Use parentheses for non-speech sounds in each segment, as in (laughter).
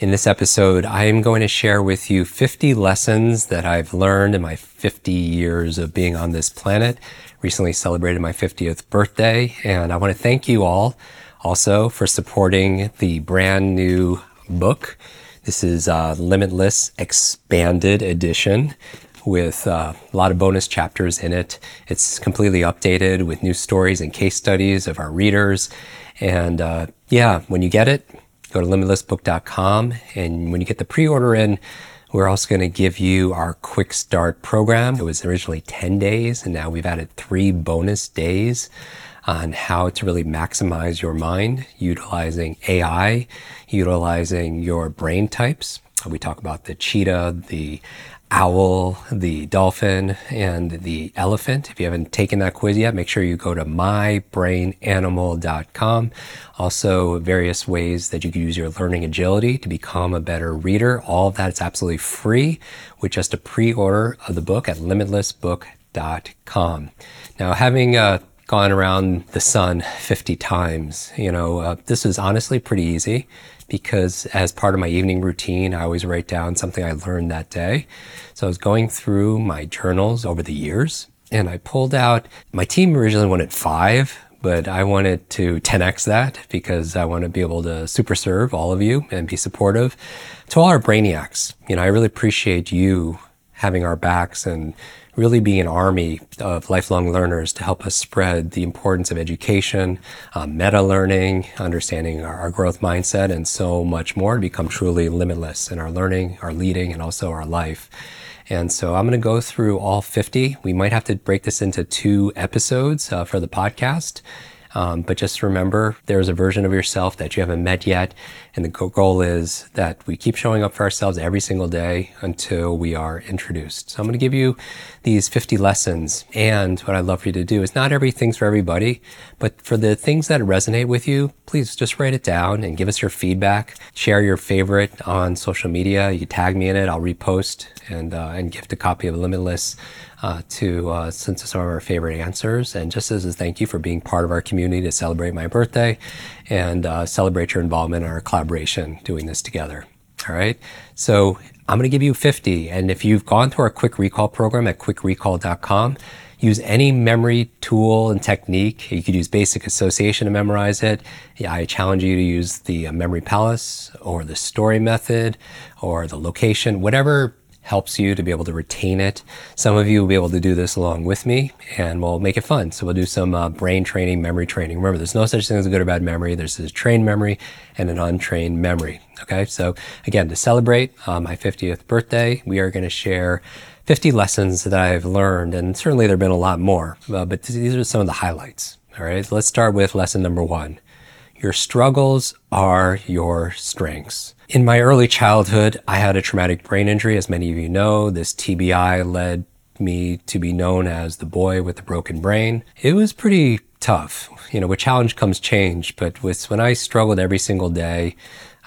In this episode, I am going to share with you 50 lessons that I've learned in my 50 years of being on this planet. Recently celebrated my 50th birthday, and I want to thank you all also for supporting the brand new book. This is a Limitless Expanded Edition with uh, a lot of bonus chapters in it. It's completely updated with new stories and case studies of our readers. And uh, yeah, when you get it, go to limitlessbook.com. And when you get the pre order in, we're also going to give you our quick start program. It was originally 10 days, and now we've added three bonus days on how to really maximize your mind utilizing AI, utilizing your brain types. We talk about the cheetah, the owl, the dolphin, and the elephant. If you haven't taken that quiz yet, make sure you go to mybrainanimal.com. Also, various ways that you can use your learning agility to become a better reader. All of that is absolutely free with just a pre order of the book at limitlessbook.com. Now, having uh, gone around the sun 50 times, you know, uh, this is honestly pretty easy because as part of my evening routine, I always write down something I learned that day. So I was going through my journals over the years and I pulled out, my team originally wanted five, but I wanted to 10x that because I want to be able to super serve all of you and be supportive to all our brainiacs. You know, I really appreciate you having our backs and really be an army of lifelong learners to help us spread the importance of education, uh, meta learning, understanding our, our, growth mindset, and so much more to become truly limitless in our learning, our leading, and also our life. And so I'm going to go through all 50. We might have to break this into two episodes uh, for the podcast. Um, but just remember, there's a version of yourself that you haven't met yet. And the goal is that we keep showing up for ourselves every single day until we are introduced. So I'm going to give you these 50 lessons. And what I'd love for you to do is not everything's for everybody, but for the things that resonate with you, please just write it down and give us your feedback. Share your favorite on social media. You tag me in it. I'll repost and, uh, and gift a copy of Limitless uh, to uh, some of our favorite answers. And just as a thank you for being part of our community to celebrate my birthday and uh, celebrate your involvement in our collaboration doing this together. All right. So I'm going to give you 50. And if you've gone through our Kwik Recall program at kwikrecall.com, use any memory tool and technique. You could use basic association to memorize it. I challenge you to use the uh, memory palace or the story method or the location, whatever helps you to be able to retain it. Some of you will be able to do this along with me and we'll make it fun. So we'll do some uh, brain training, memory training. Remember, there's no such thing as a good or bad memory. There's a trained memory and an untrained memory. Okay. So again, to celebrate uh, my 50th birthday, we are going to share 50 lessons that I've learned. And certainly there have been a lot more, uh, but these are some of the highlights. All right. Let's start with lesson number one. Your struggles are your strengths. In my early childhood, I had a traumatic brain injury. As many of you know, this TBI led me to be known as the boy with the broken brain. It was pretty tough. You know, with challenge comes change, but with when I struggled every single day,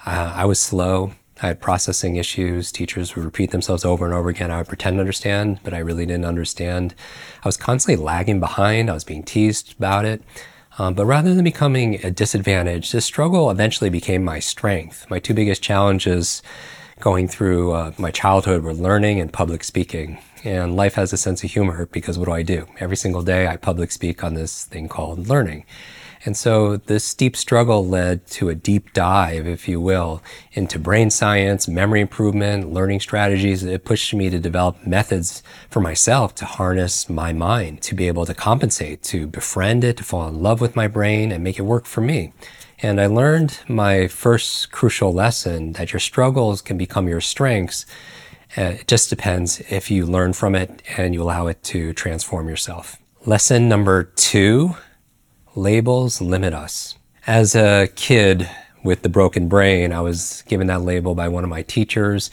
uh, I was slow. I had processing issues. Teachers would repeat themselves over and over again. I would pretend to understand, but I really didn't understand. I was constantly lagging behind. I was being teased about it. Um, but rather than becoming a disadvantage, this struggle eventually became my strength. My two biggest challenges going through uh, my childhood were learning and public speaking. And life has a sense of humor because what do I do? Every single day I public speak on this thing called learning. And so this steep struggle led to a deep dive, if you will, into brain science, memory improvement, learning strategies. It pushed me to develop methods for myself to harness my mind, to be able to compensate, to befriend it, to fall in love with my brain and make it work for me. And I learned my first crucial lesson that your struggles can become your strengths. Uh, it just depends if you learn from it and you allow it to transform yourself. Lesson number two labels limit us. As a kid, with the broken brain. I was given that label by one of my teachers.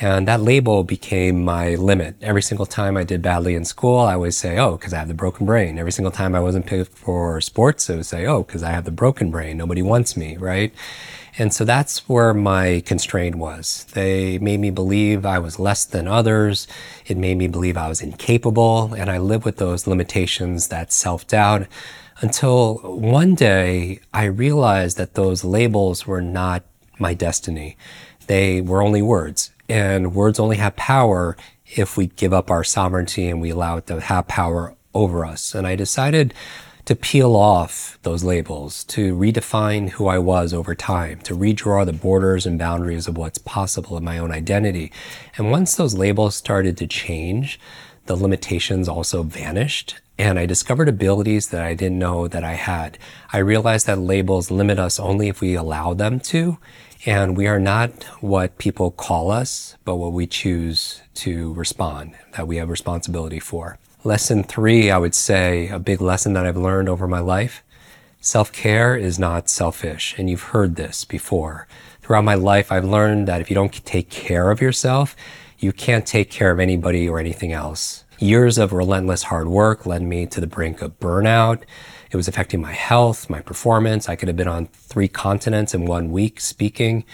And that label became my limit. Every single time I did badly in school, I would say, oh, because I have the broken brain. Every single time I wasn't picked for sports, I would say, oh, because I have the broken brain. Nobody wants me, right? And so that's where my constraint was. They made me believe I was less than others. It made me believe I was incapable. And I lived with those limitations, that self doubt, until one day I realized that those labels were not my destiny. They were only words. And words only have power if we give up our sovereignty and we allow it to have power over us. And I decided to peel off those labels, to redefine who I was over time, to redraw the borders and boundaries of what's possible in my own identity. And once those labels started to change, the limitations also vanished. And I discovered abilities that I didn't know that I had. I realized that labels limit us only if we allow them to. And we are not what people call us, but what we choose to respond, that we have responsibility for. Lesson three, I would say, a big lesson that I've learned over my life self care is not selfish. And you've heard this before. Throughout my life, I've learned that if you don't take care of yourself, you can't take care of anybody or anything else. Years of relentless hard work led me to the brink of burnout. It was affecting my health, my performance. I could have been on three continents in one week speaking.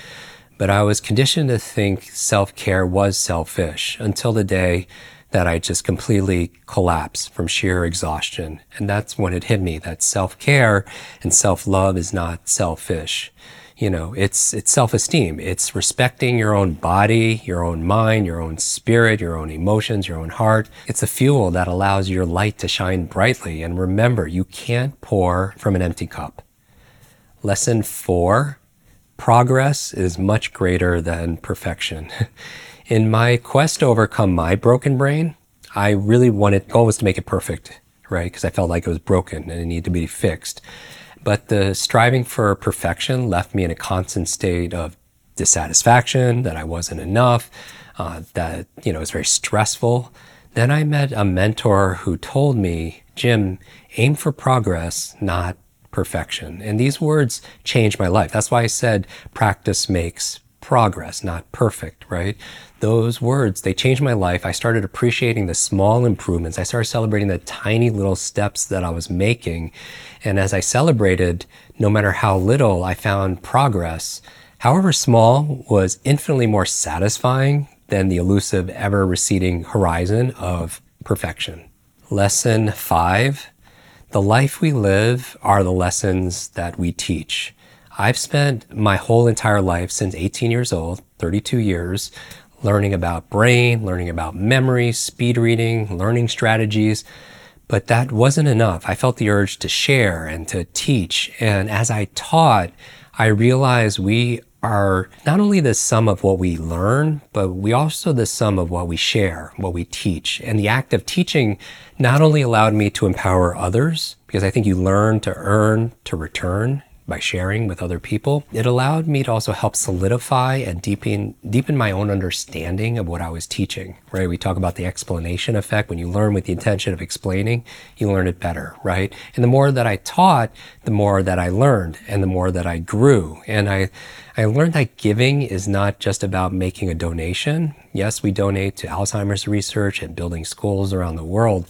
But I was conditioned to think self care was selfish until the day that I just completely collapsed from sheer exhaustion. And that's when it hit me that self care and self love is not selfish you know it's it's self-esteem. It's respecting your own body your own mind your own spirit your own emotions your own heart. It's a fuel that allows your light to shine brightly. And remember you can't pour from an empty cup. Lesson 4 progress is much greater than perfection. (laughs) In my quest to overcome my broken brain i really wanted goal was to make it perfect right? Because i felt like it was broken and it needed to be fixed but the striving for perfection left me in a constant state of dissatisfaction, that I wasn't enough, uh, that, you know, it was very stressful. Then I met a mentor who told me, Jim, aim for progress, not perfection. And these words changed my life. That's why I said practice makes progress, not perfect, right? Those words, they changed my life. I started appreciating the small improvements. I started celebrating the tiny little steps that I was making. And as I celebrated, no matter how little, I found progress, however small, was infinitely more satisfying than the elusive, ever receding horizon of perfection. Lesson five the life we live are the lessons that we teach. I've spent my whole entire life since 18 years old, 32 years, learning about brain, learning about memory, speed reading, learning strategies. But that wasn't enough. I felt the urge to share and to teach. And as I taught, I realized we are not only the sum of what we learn, but we also the sum of what we share, what we teach. And the act of teaching not only allowed me to empower others, because I think you learn to earn, to return, by sharing with other people. It allowed me to also help solidify and deepen deepen my own understanding of what I was teaching. Right? We talk about the explanation effect. When you learn with the intention of explaining, you learn it better, right? And the more that I taught, the more that I learned and the more that I grew. And I I learned that giving is not just about making a donation. Yes, we donate to Alzheimer's research and building schools around the world.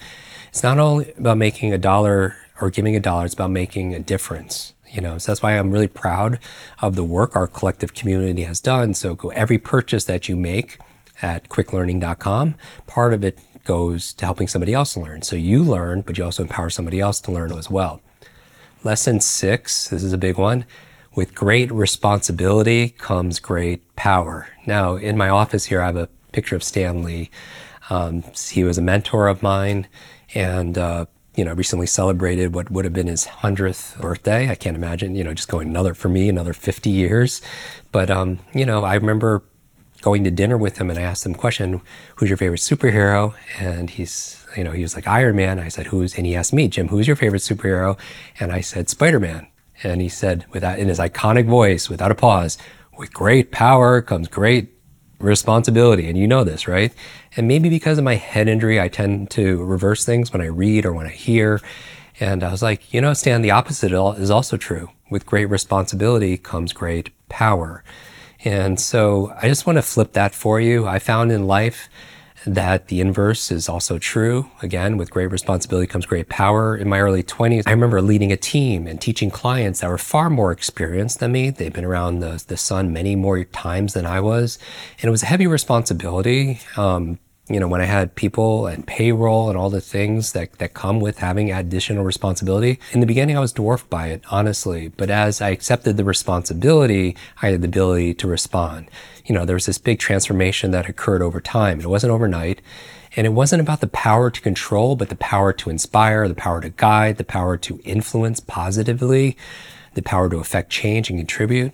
It's not only about making a dollar or giving a dollar, it's about making a difference you know so that's why i'm really proud of the work our collective community has done. So every purchase that you make at kwiklearning.com part of it goes to helping somebody else learn. So you learn but you also empower somebody else to learn as well. Lesson six this is a big one. With great responsibility comes great power. Now in my office here i have a picture of stan lee um, he was a mentor of mine and uh, you know, recently celebrated what would have been his 100th birthday. I can't imagine, you know, just going another, for me, another 50 years. But, um, you know, I remember going to dinner with him and I asked him a question, who's your favorite superhero? And he's, you know, he was like Iron Man. I said, who's, and he asked me, Jim, who's your favorite superhero? And I said, Spider-Man. And he said, without, in his iconic voice, without a pause, with great power comes great responsibility. And you know this, right? And maybe because of my head injury, I tend to reverse things when I read or when I hear. And I was like, you know, Stan, the opposite is also true. With great responsibility comes great power. And so I just want to flip that for you. I found in life that the inverse is also true. Again, with great responsibility comes great power. In my early 20s, I remember leading a team and teaching clients that were far more experienced than me. They'd been around the, the sun many more times than I was. And it was a heavy responsibility. Um, you know, when I had people and payroll and all the things that, that come with having additional responsibility, in the beginning I was dwarfed by it, honestly. But as I accepted the responsibility, I had the ability to respond. You know, there was this big transformation that occurred over time. It wasn't overnight. And it wasn't about the power to control, but the power to inspire, the power to guide, the power to influence positively, the power to affect change and contribute.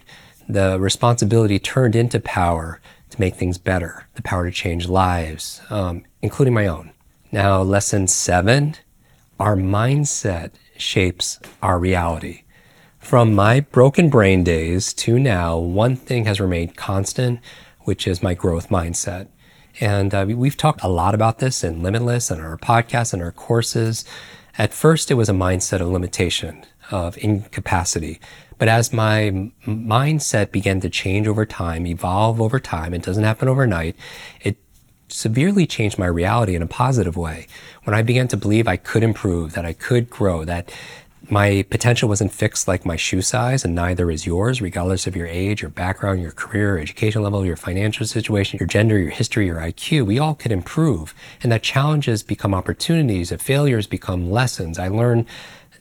The responsibility turned into power to make things better, the power to change lives, um, including my own. Now, lesson seven our mindset shapes our reality. From my broken brain days to now, one thing has remained constant, which is my growth mindset. And uh, we've talked a lot about this in Limitless and our podcasts and our courses. At first, it was a mindset of limitation, of incapacity. But as my mindset began to change over time, evolve over time, it doesn't happen overnight, it severely changed my reality in a positive way. When I began to believe I could improve, that I could grow, that my potential wasn't fixed like my shoe size, and neither is yours, regardless of your age, your background, your career, education level, your financial situation, your gender, your history, your IQ. We all could improve. And that challenges become opportunities, that failures become lessons. I learned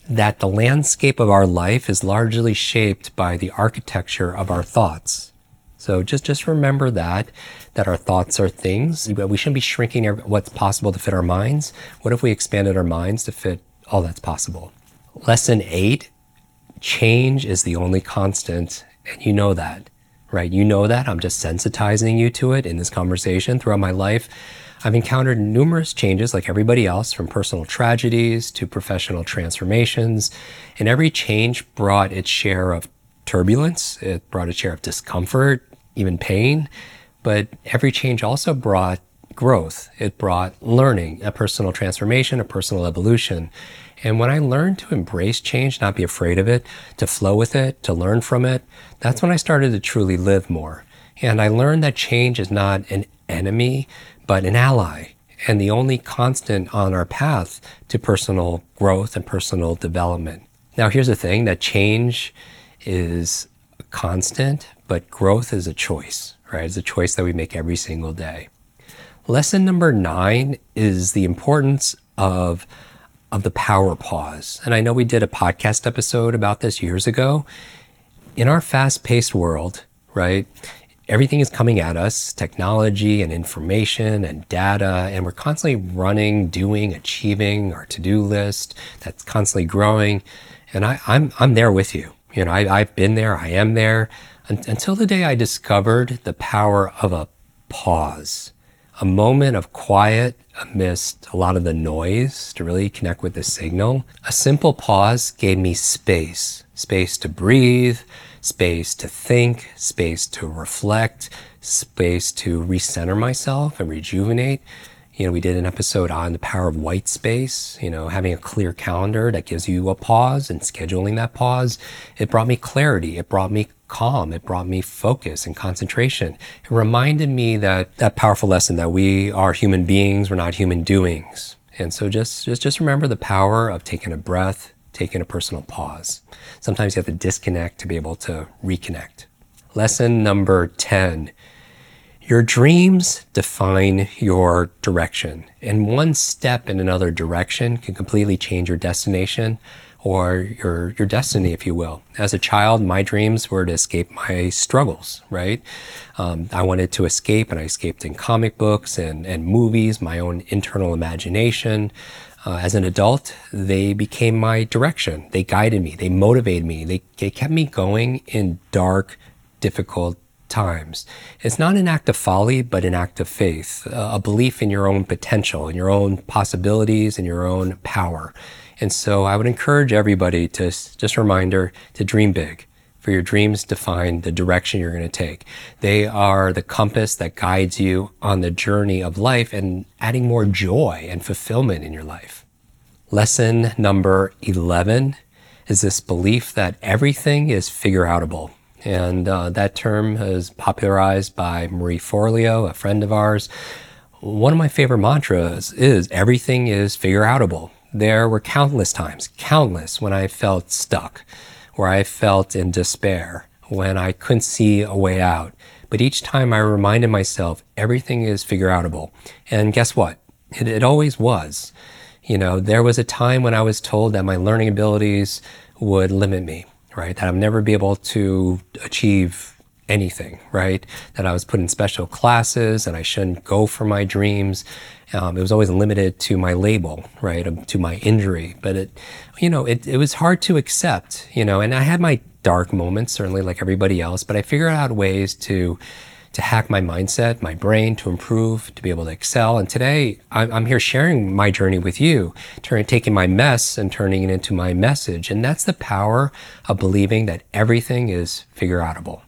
that the landscape of our life is largely shaped by the architecture of our thoughts. So just, just remember that, that our thoughts are things. We shouldn't be shrinking what's possible to fit our minds. What if we expanded our minds to fit all that's possible? Lesson eight, change is the only constant. And you know that, right? You know that. I'm just sensitizing you to it in this conversation throughout my life. I've encountered numerous changes, like everybody else, from personal tragedies to professional transformations, and every change brought its share of turbulence, it brought its share of discomfort, even pain, but every change also brought growth. It brought learning, a personal transformation, a personal evolution. And when I learned to embrace change, not be afraid of it, to flow with it, to learn from it, that's when I started to truly live more. And I learned that change is not an enemy, but an ally and the only constant on our path to personal growth and personal development. Now, here's the thing that change is constant, but growth is a choice, right? It's a choice that we make every single day. Lesson number nine is the importance of, of the power pause. And I know we did a podcast episode about this years ago. In our fast paced world, right? Everything is coming at us technology and information and data and we're constantly running doing achieving our to-do list that's constantly growing. And I, am I'm, I'm there with you. You know I, i've been there i am there until the day i discovered the power of a pause a moment of quiet amidst a lot of the noise to really connect with the signal. A simple pause gave me space space to breathe space to think, space to reflect, space to recenter myself and rejuvenate. You know, we did an episode on the power of white space, you know, having a clear calendar that gives you a pause and scheduling that pause. It brought me clarity. It brought me calm. It brought me focus and concentration. It reminded me that that powerful lesson that we are human beings, we're not human doings. And so just, just, just remember the power of taking a breath, taking a personal pause. Sometimes you have to disconnect to be able to reconnect. Lesson number 10 Your dreams define your direction, and one step in another direction can completely change your destination or your your destiny, if you will. As a child, my dreams were to escape my struggles. Right, um, I wanted to escape, and I escaped in comic books and and movies, my own internal imagination. Uh, as an adult, they became my direction. They guided me. They motivated me. They, they kept me going in dark, difficult times. It's not an act of folly, but an act of faith, uh, a belief in your own potential, in your own possibilities, in your own power. And so I would encourage everybody to just a reminder to dream big. For your dreams define the direction you're going to take. They are the compass that guides you on the journey of life and adding more joy and fulfillment in your life. Lesson number 11 is this belief that everything is figure outable. And uh, that term is popularized by Marie Forleo, a friend of ours. One of my favorite mantras is everything is figure outable. There were countless times, countless, when I felt stuck, where I felt in despair, when I couldn't see a way out. But each time I reminded myself, everything is figure outable. And guess what? It, it always was. You know, there was a time when I was told that my learning abilities would limit me, right? That I'd never be able to achieve anything, right? That I was put in special classes and I shouldn't go for my dreams. Um, it was always limited to my label, right? um, To my injury. But it, you know, it, it was hard to accept, you know, and I had my dark moments, certainly like everybody else, but I figured out ways to to hack my mindset, my brain, to improve, to be able to excel. And today I'm, here sharing my journey with you, turning, taking my mess and turning it into my message. And that's the power of believing that everything is figure outable.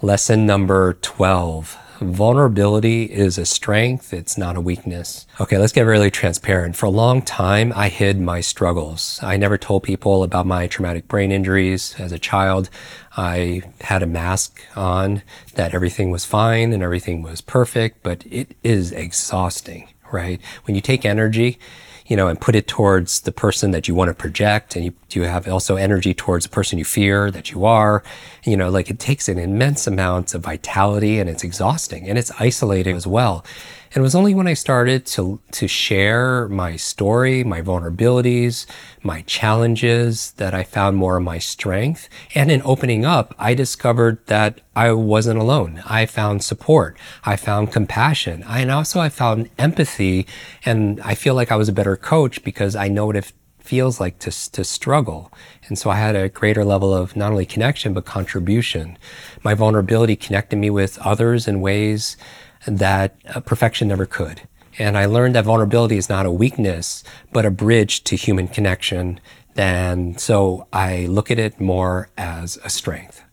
Lesson number 12 vulnerability is a strength, it's not a weakness. Okay, let's get really transparent. For a long time, I hid my struggles. I never told people about my traumatic brain injuries as a child. I had a mask on that everything was fine and everything was perfect, but it is exhausting, right? When you take energy, you know, and put it towards the person that you want to project. And you, you have also energy towards the person you fear that you are. You know, like it takes an immense amount of vitality and it's exhausting and it's isolating as well. And it was only when I started to, to share my story, my vulnerabilities, my challenges that I found more of my strength. And in opening up, I discovered that I wasn't alone. I found support. I found compassion. and also I found empathy. And I feel like I was a better coach because I know what it feels like to, to struggle. And so I had a greater level of not only connection, but contribution. My vulnerability connected me with others in ways that uh, perfection never could. And I learned that vulnerability is not a weakness, but a bridge to human connection. And so I look at it more as a strength.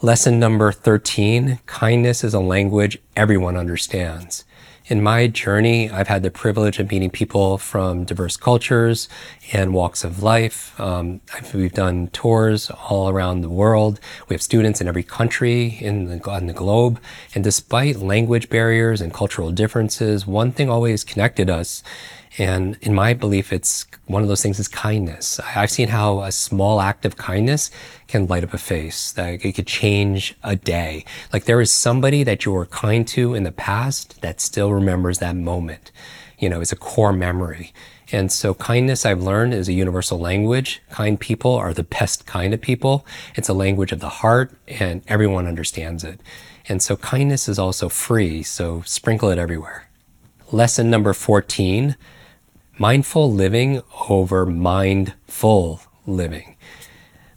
Lesson number 13 kindness is a language everyone understands. In my journey, I've had the privilege of meeting people from diverse cultures and walks of life. Um, we've done tours all around the world. We have students in every country in the, on the globe. And despite language barriers and cultural differences, one thing always connected us and in my belief, it's one of those things is kindness. I've seen how a small act of kindness can light up a face, that it could change a day. Like there is somebody that you were kind to in the past that still remembers that moment. You know, it's a core memory. And so kindness I've learned is a universal language. Kind people are the best kind of people. It's a language of the heart and everyone understands it. And so kindness is also free. So sprinkle it everywhere. Lesson number 14 mindful living over mindful living.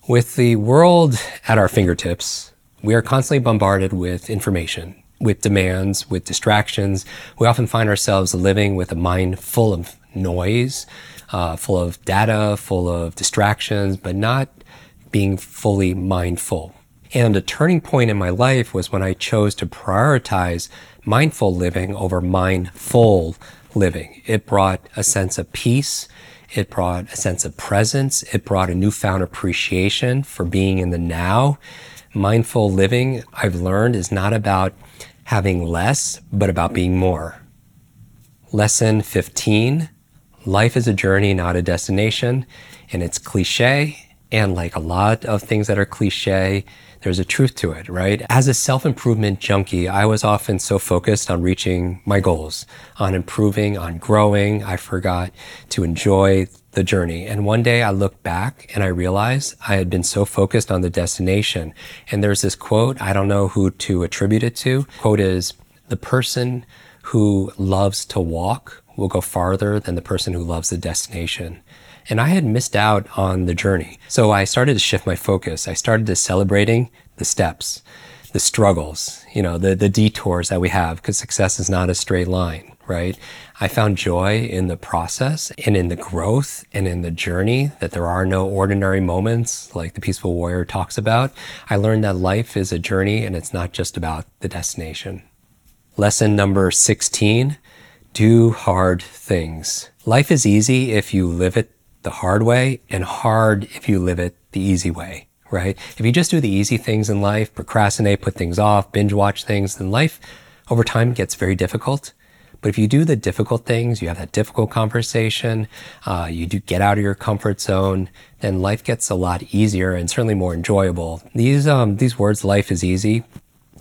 With the world at our fingertips, we are constantly bombarded with information, with demands, with distractions. We often find ourselves living with a mind full of noise, uh, full of data, full of distractions, but not being fully mindful. And a turning point in my life was when I chose to prioritize mindful living over mindful living. It brought a sense of peace. It brought a sense of presence. It brought a newfound appreciation for being in the now. Mindful living, I've learned, is not about having less, but about being more. Lesson 15 Life is a journey, not a destination. And it's cliche. And like a lot of things that are cliche, there's a truth to it, right? As a self improvement junkie, I was often so focused on reaching my goals, on improving, on growing. I forgot to enjoy the journey. And one day I looked back and I realized I had been so focused on the destination. And there's this quote, I don't know who to attribute it to. Quote is, the person who loves to walk will go farther than the person who loves the destination. And I had missed out on the journey. So I started to shift my focus. I started to celebrating the steps, the struggles, you know, the, the detours that we have, because success is not a straight line, right? I found joy in the process and in the growth and in the journey, that there are no ordinary moments like the Peaceful Warrior talks about. I learned that life is a journey and it's not just about the destination. Lesson number 16 do hard things. Life is easy if you live it the hard way and hard if you live it the easy way, right? If you just do the easy things in life, procrastinate, put things off, binge watch things, then life over time gets very difficult. But if you do the difficult things, you have that difficult conversation, uh, you do get out of your comfort zone, then life gets a lot easier and certainly more enjoyable. These um, these words, life is easy.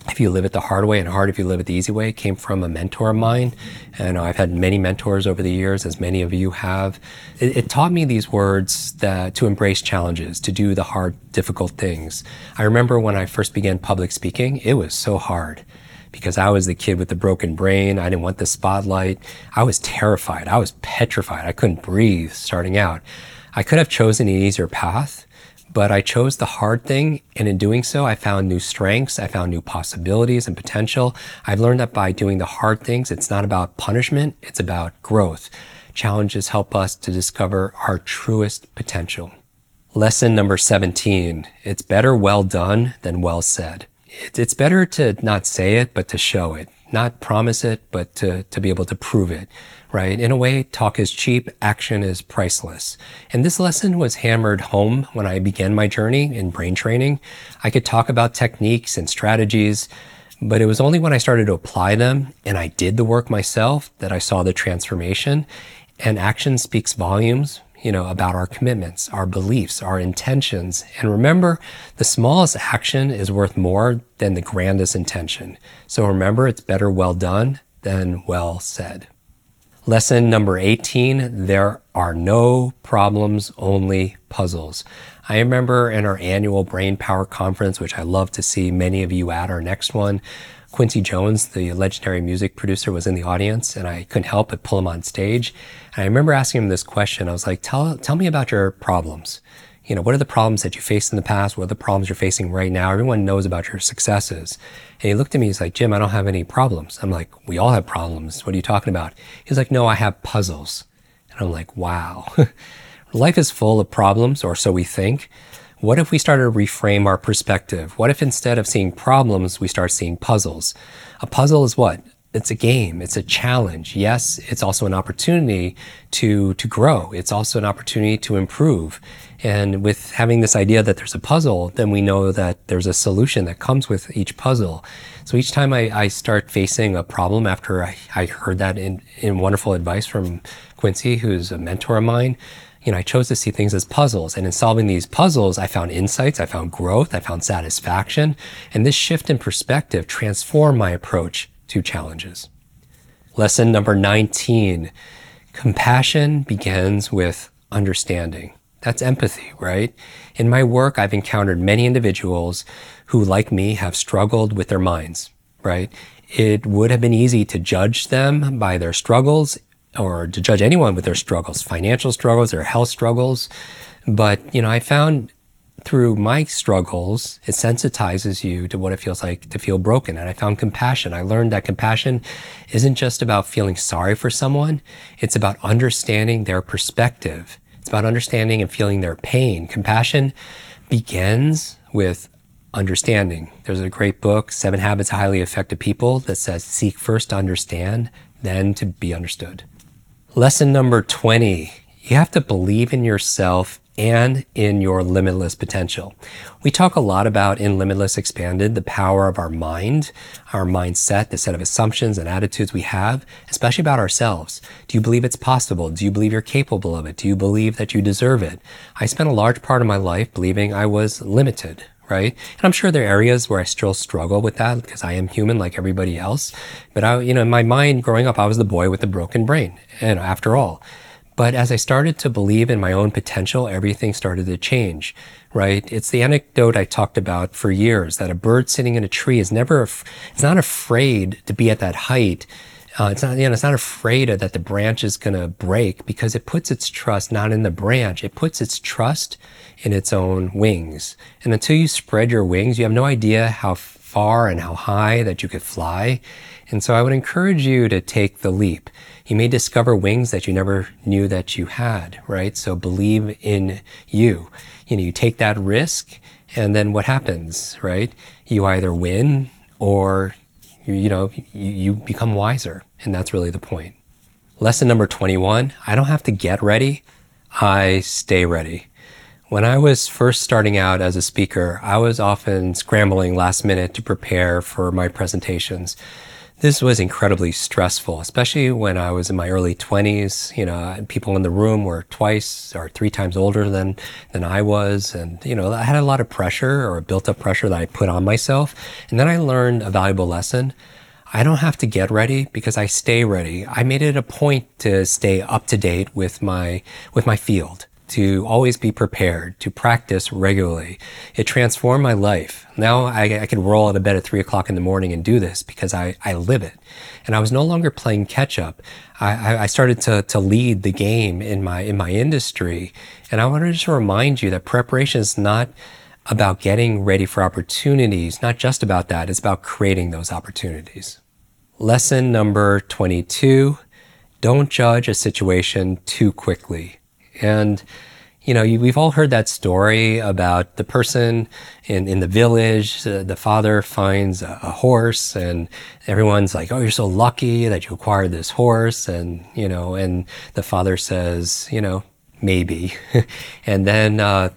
If you live it the hard way and hard if you live it the easy way, came from a mentor of mine. And I've had many mentors over the years, as many of you have. It, it taught me these words that to embrace challenges, to do the hard, difficult things. I remember when I first began public speaking, it was so hard because I was the kid with the broken brain. I didn't want the spotlight. I was terrified. I was petrified. I couldn't breathe starting out. I could have chosen an easier path, but I chose the hard thing. And in doing so, I found new strengths. I found new possibilities and potential. I've learned that by doing the hard things, it's not about punishment. It's about growth. Challenges help us to discover our truest potential. Lesson number 17. It's better well done than well said it's better to not say it, but to show it, not promise it, but to, to be able to prove it, right? In a way, talk is cheap, action is priceless. And this lesson was hammered home when I began my journey in brain training. I could talk about techniques and strategies, but it was only when I started to apply them and I did the work myself that I saw the transformation. And action speaks volumes you know, about our commitments, our beliefs, our intentions. And remember, the smallest action is worth more than the grandest intention. So remember, it's better well done than well said. Lesson number 18 there are no problems, only puzzles. I remember in our annual Brain Power Conference, which I love to see many of you at our next one, Quincy Jones, the legendary music producer, was in the audience, and I couldn't help but pull him on stage. And I remember asking him this question. I was like, "Tell tell me about your problems. You know, what are the problems that you faced in the past? What are the problems you're facing right now? Everyone knows about your successes." And he looked at me. He's like, "Jim, I don't have any problems." I'm like, "We all have problems. What are you talking about?" He's like, "No, I have puzzles." And I'm like, "Wow." (laughs) Life is full of problems, or so we think. What if we started to reframe our perspective? What if instead of seeing problems, we start seeing puzzles? A puzzle is what? It's a game. It's a challenge. Yes, it's also an opportunity to, to grow. It's also an opportunity to improve. And with having this idea that there's a puzzle, then we know that there's a solution that comes with each puzzle. So each time I, I start facing a problem after I, I heard that in, in wonderful advice from Quincy, who's a mentor of mine, you know, I chose to see things as puzzles. And in solving these puzzles, I found insights, I found growth, I found satisfaction. And this shift in perspective transformed my approach to challenges. Lesson number 19 compassion begins with understanding. That's empathy, right? In my work, I've encountered many individuals who, like me, have struggled with their minds, right? It would have been easy to judge them by their struggles or to judge anyone with their struggles, financial struggles, or health struggles. But, you know, I found through my struggles, it sensitizes you to what it feels like to feel broken. And I found compassion. I learned that compassion isn't just about feeling sorry for someone. It's about understanding their perspective. It's about understanding and feeling their pain. Compassion begins with understanding. There's a great book, Seven Habits of Highly Effective People, that says seek first to understand, then to be understood. Lesson number 20 you have to believe in yourself and in your limitless potential. We talk a lot about in Limitless Expanded the power of our mind, our mindset, the set of assumptions and attitudes we have, especially about ourselves. Do you believe it's possible? Do you believe you're capable of it? Do you believe that you deserve it? I spent a large part of my life believing I was limited, right? And I'm sure there are areas where I still struggle with that because I am human like everybody else. But I, you know, in my mind growing up, I was the boy with the broken brain. And after all, but as I started to believe in my own potential, everything started to change, right? It's the anecdote I talked about for years that a bird sitting in a tree is never, it's not afraid to be at that height uh, it's not, you know, it's not afraid that the branch is going to break because it puts its trust not in the branch. It puts its trust in its own wings. And until you spread your wings, you have no idea how far and how high that you could fly. And so I would encourage you to take the leap. You may discover wings that you never knew that you had, right? So believe in you. You know, you take that risk and then what happens, right? You either win or you, you know, you, you become wiser. And that's really the point. Lesson number 21 I don't have to get ready, I stay ready. When I was first starting out as a speaker, I was often scrambling last minute to prepare for my presentations. This was incredibly stressful, especially when I was in my early 20s. You know, people in the room were twice or three times older than, than I was. And, you know, I had a lot of pressure or built up pressure that I put on myself. And then I learned a valuable lesson. I don't have to get ready because I stay ready. I made it a point to stay up to date with my, with my field to always be prepared, to practice regularly. It transformed my life. Now I, I can roll out of bed at three o'clock in the morning and do this because I, I live it. And I was no longer playing catch up. I, I started to, to lead the game in my, in my industry. And I wanted to just remind you that preparation is not about getting ready for opportunities, not just about that. It's about creating those opportunities. Lesson number 22. Don't judge a situation too quickly. And, you know, we've all heard that story about the person in, in the village. Uh, the father finds a, a, horse, and everyone's like, "Oh, you're so lucky that you acquired this horse." And you know, and the father says, "You know, maybe," (laughs) and then. Uh,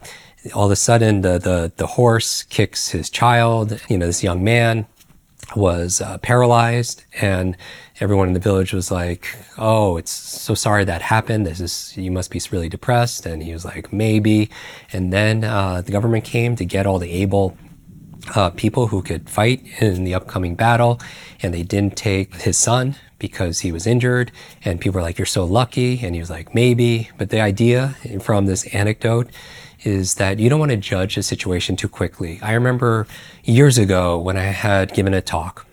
all of a sudden, the, the the horse kicks his child. You know, this young man was uh, paralyzed, and everyone in the village was like, "Oh, it's so sorry that happened. This is you must be really depressed." And he was like, "Maybe." And then uh, the government came to get all the able uh, people who could fight in the upcoming battle, and they didn't take his son because he was injured. And people were like, "You're so lucky," and he was like, "Maybe." But the idea from this anecdote is that you don't want to judge a situation too quickly. I remember years ago when I had given a talk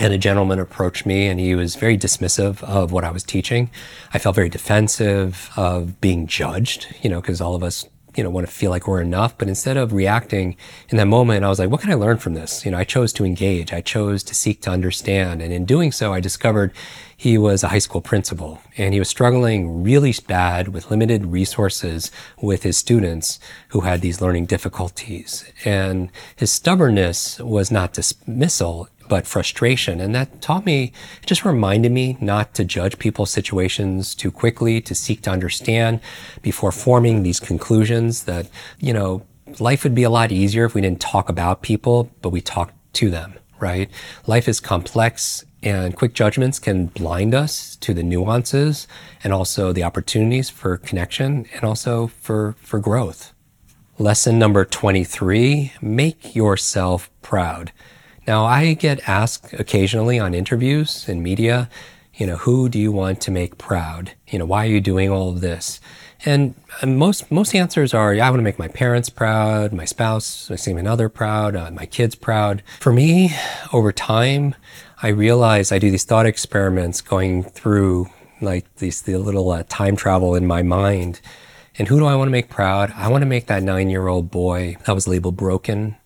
and a gentleman approached me and he was very dismissive of what I was teaching. I felt very defensive of being judged, you know, because all of us, you know, want to feel like we're enough. But instead of reacting in that moment, I was like, what can I learn from this? You know, I chose to engage. I chose to seek to understand. And in doing so, I discovered he was a high school principal and he was struggling really bad with limited resources with his students who had these learning difficulties. And his stubbornness was not dismissal, but frustration. And that taught me, it just reminded me not to judge people's situations too quickly, to seek to understand before forming these conclusions that, you know, life would be a lot easier if we didn't talk about people, but we talked to them, right? Life is complex and quick judgments can blind us to the nuances and also the opportunities for connection and also for, for growth. Lesson number 23 make yourself proud. Now, I get asked occasionally on interviews in media, you know, who do you want to make proud? You know, why are you doing all of this? And most most answers are, yeah, I want to make my parents proud, my spouse, my significant other proud, uh, my kids proud. For me, over time, I realize I do these thought experiments going through like these the little uh, time travel in my mind. And who do I want to make proud? I want to make that nine year old boy that was labeled broken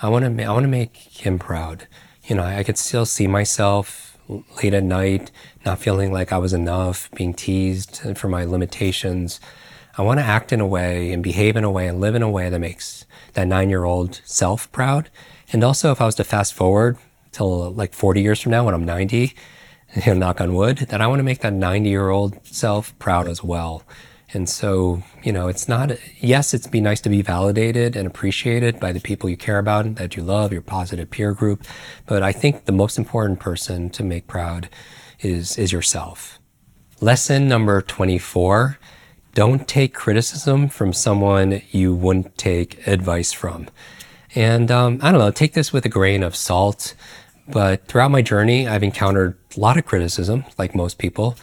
I want to I want to make him proud. You know, I could still see myself late at night, not feeling like I was enough, being teased for my limitations. I want to act in a way and behave in a way and live in a way that makes that nine year old self proud. And also, if I was to fast forward till like 40 years from now when I'm 90, (laughs) you know, knock on wood, that I want to make that 90 year old self proud as well. And so, you know, it's not, yes, it's be nice to be validated and appreciated by the people you care about, that you love, your positive peer group. But I think the most important person to make proud is, is yourself. Lesson number 24 don't take criticism from someone you wouldn't take advice from. And um, I don't know, take this with a grain of salt. But throughout my journey, I've encountered a lot of criticism, like most people.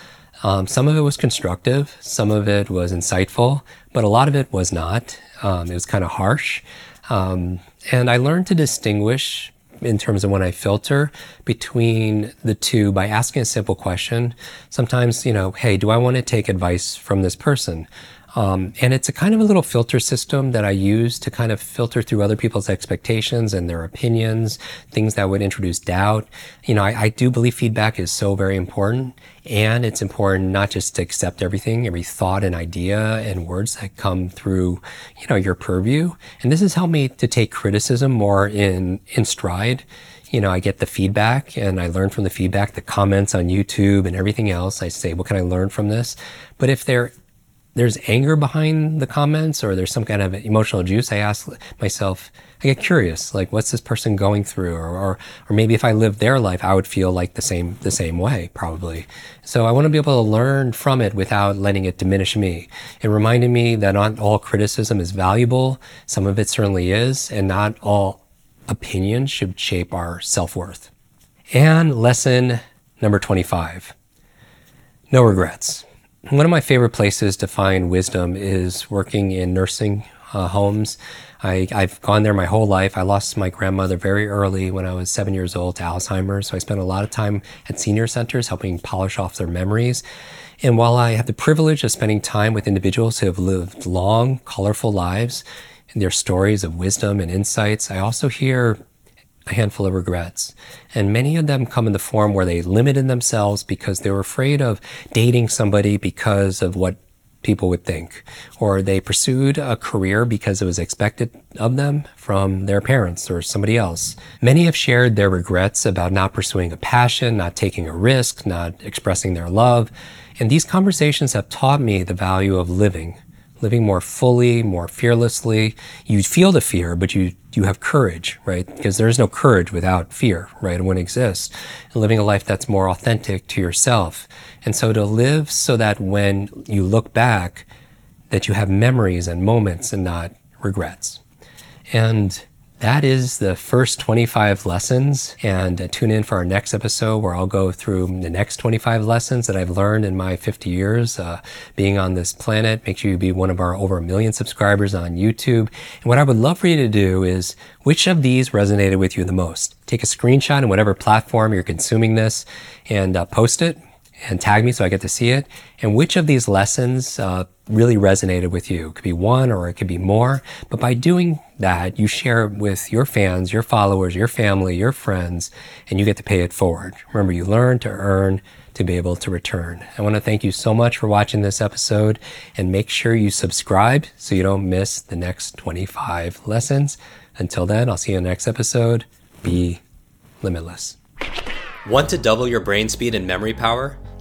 Um, some of it was constructive, some of it was insightful, but a lot of it was not. Um, it was kind of harsh. Um, and I learned to distinguish in terms of when I filter between the two by asking a simple question. Sometimes, you know, hey, do I want to take advice from this person? Um, and it's a kind of a little filter system that I use to kind of filter through other people's expectations and their opinions, things that would introduce doubt. You know, I, I do believe feedback is so very important. And it's important not just to accept everything, every thought and idea and words that come through, you know, your purview. And this has helped me to take criticism more in, in stride you know, I get the feedback and I learn from the feedback, the comments on YouTube and everything else. I say, what can I learn from this? But if there there's anger behind the comments or there's some kind of emotional juice, I ask myself, I get curious, like what's this person going through, or, or or maybe if I lived their life, I would feel like the same the same way probably. So I want to be able to learn from it without letting it diminish me. It reminded me that not all criticism is valuable. Some of it certainly is, and not all opinions should shape our self worth. And lesson number 25 no regrets. One of my favorite places to find wisdom is working in nursing uh, homes. I, have gone there my whole life. I lost my grandmother very early when I was seven years old to Alzheimer's. So I spent a lot of time at senior centers helping polish off their memories. And while I have the privilege of spending time with individuals who have lived long, colorful lives, and their stories of wisdom and insights, I also hear a handful of regrets. And many of them come in the form where they limited themselves because they were afraid of dating somebody because of what people would think, or they pursued a career because it was expected of them from their parents or somebody else. Many have shared their regrets about not pursuing a passion, not taking a risk, not expressing their love. And these conversations have taught me the value of living living more fully, more fearlessly. You feel the fear, but you you have courage, right? Because there is no courage without fear, right? It wouldn't exist. And living a life that's more authentic to yourself. And so to live so that when you look back, that you have memories and moments and not regrets. And that is the first 25 lessons. And uh, tune in for our next episode where I'll go through the next 25 lessons that I've learned in my 50 years uh, being on this planet. Make sure you be one of our over a million subscribers on YouTube. And what I would love for you to do is which of these resonated with you the most? Take a screenshot in whatever platform you're consuming this and uh, post it and tag me so I get to see it. And which of these lessons uh, really resonated with you? It could be one or it could be more. But by doing that, you share it with your fans, your followers, your family, your friends, and you get to pay it forward. Remember, you learn to earn to be able to return. I want to thank you so much for watching this episode and make sure you subscribe so you don't miss the next 25 lessons. Until then, I'll see you in the next episode. Be limitless. Want to double your brain speed and memory power?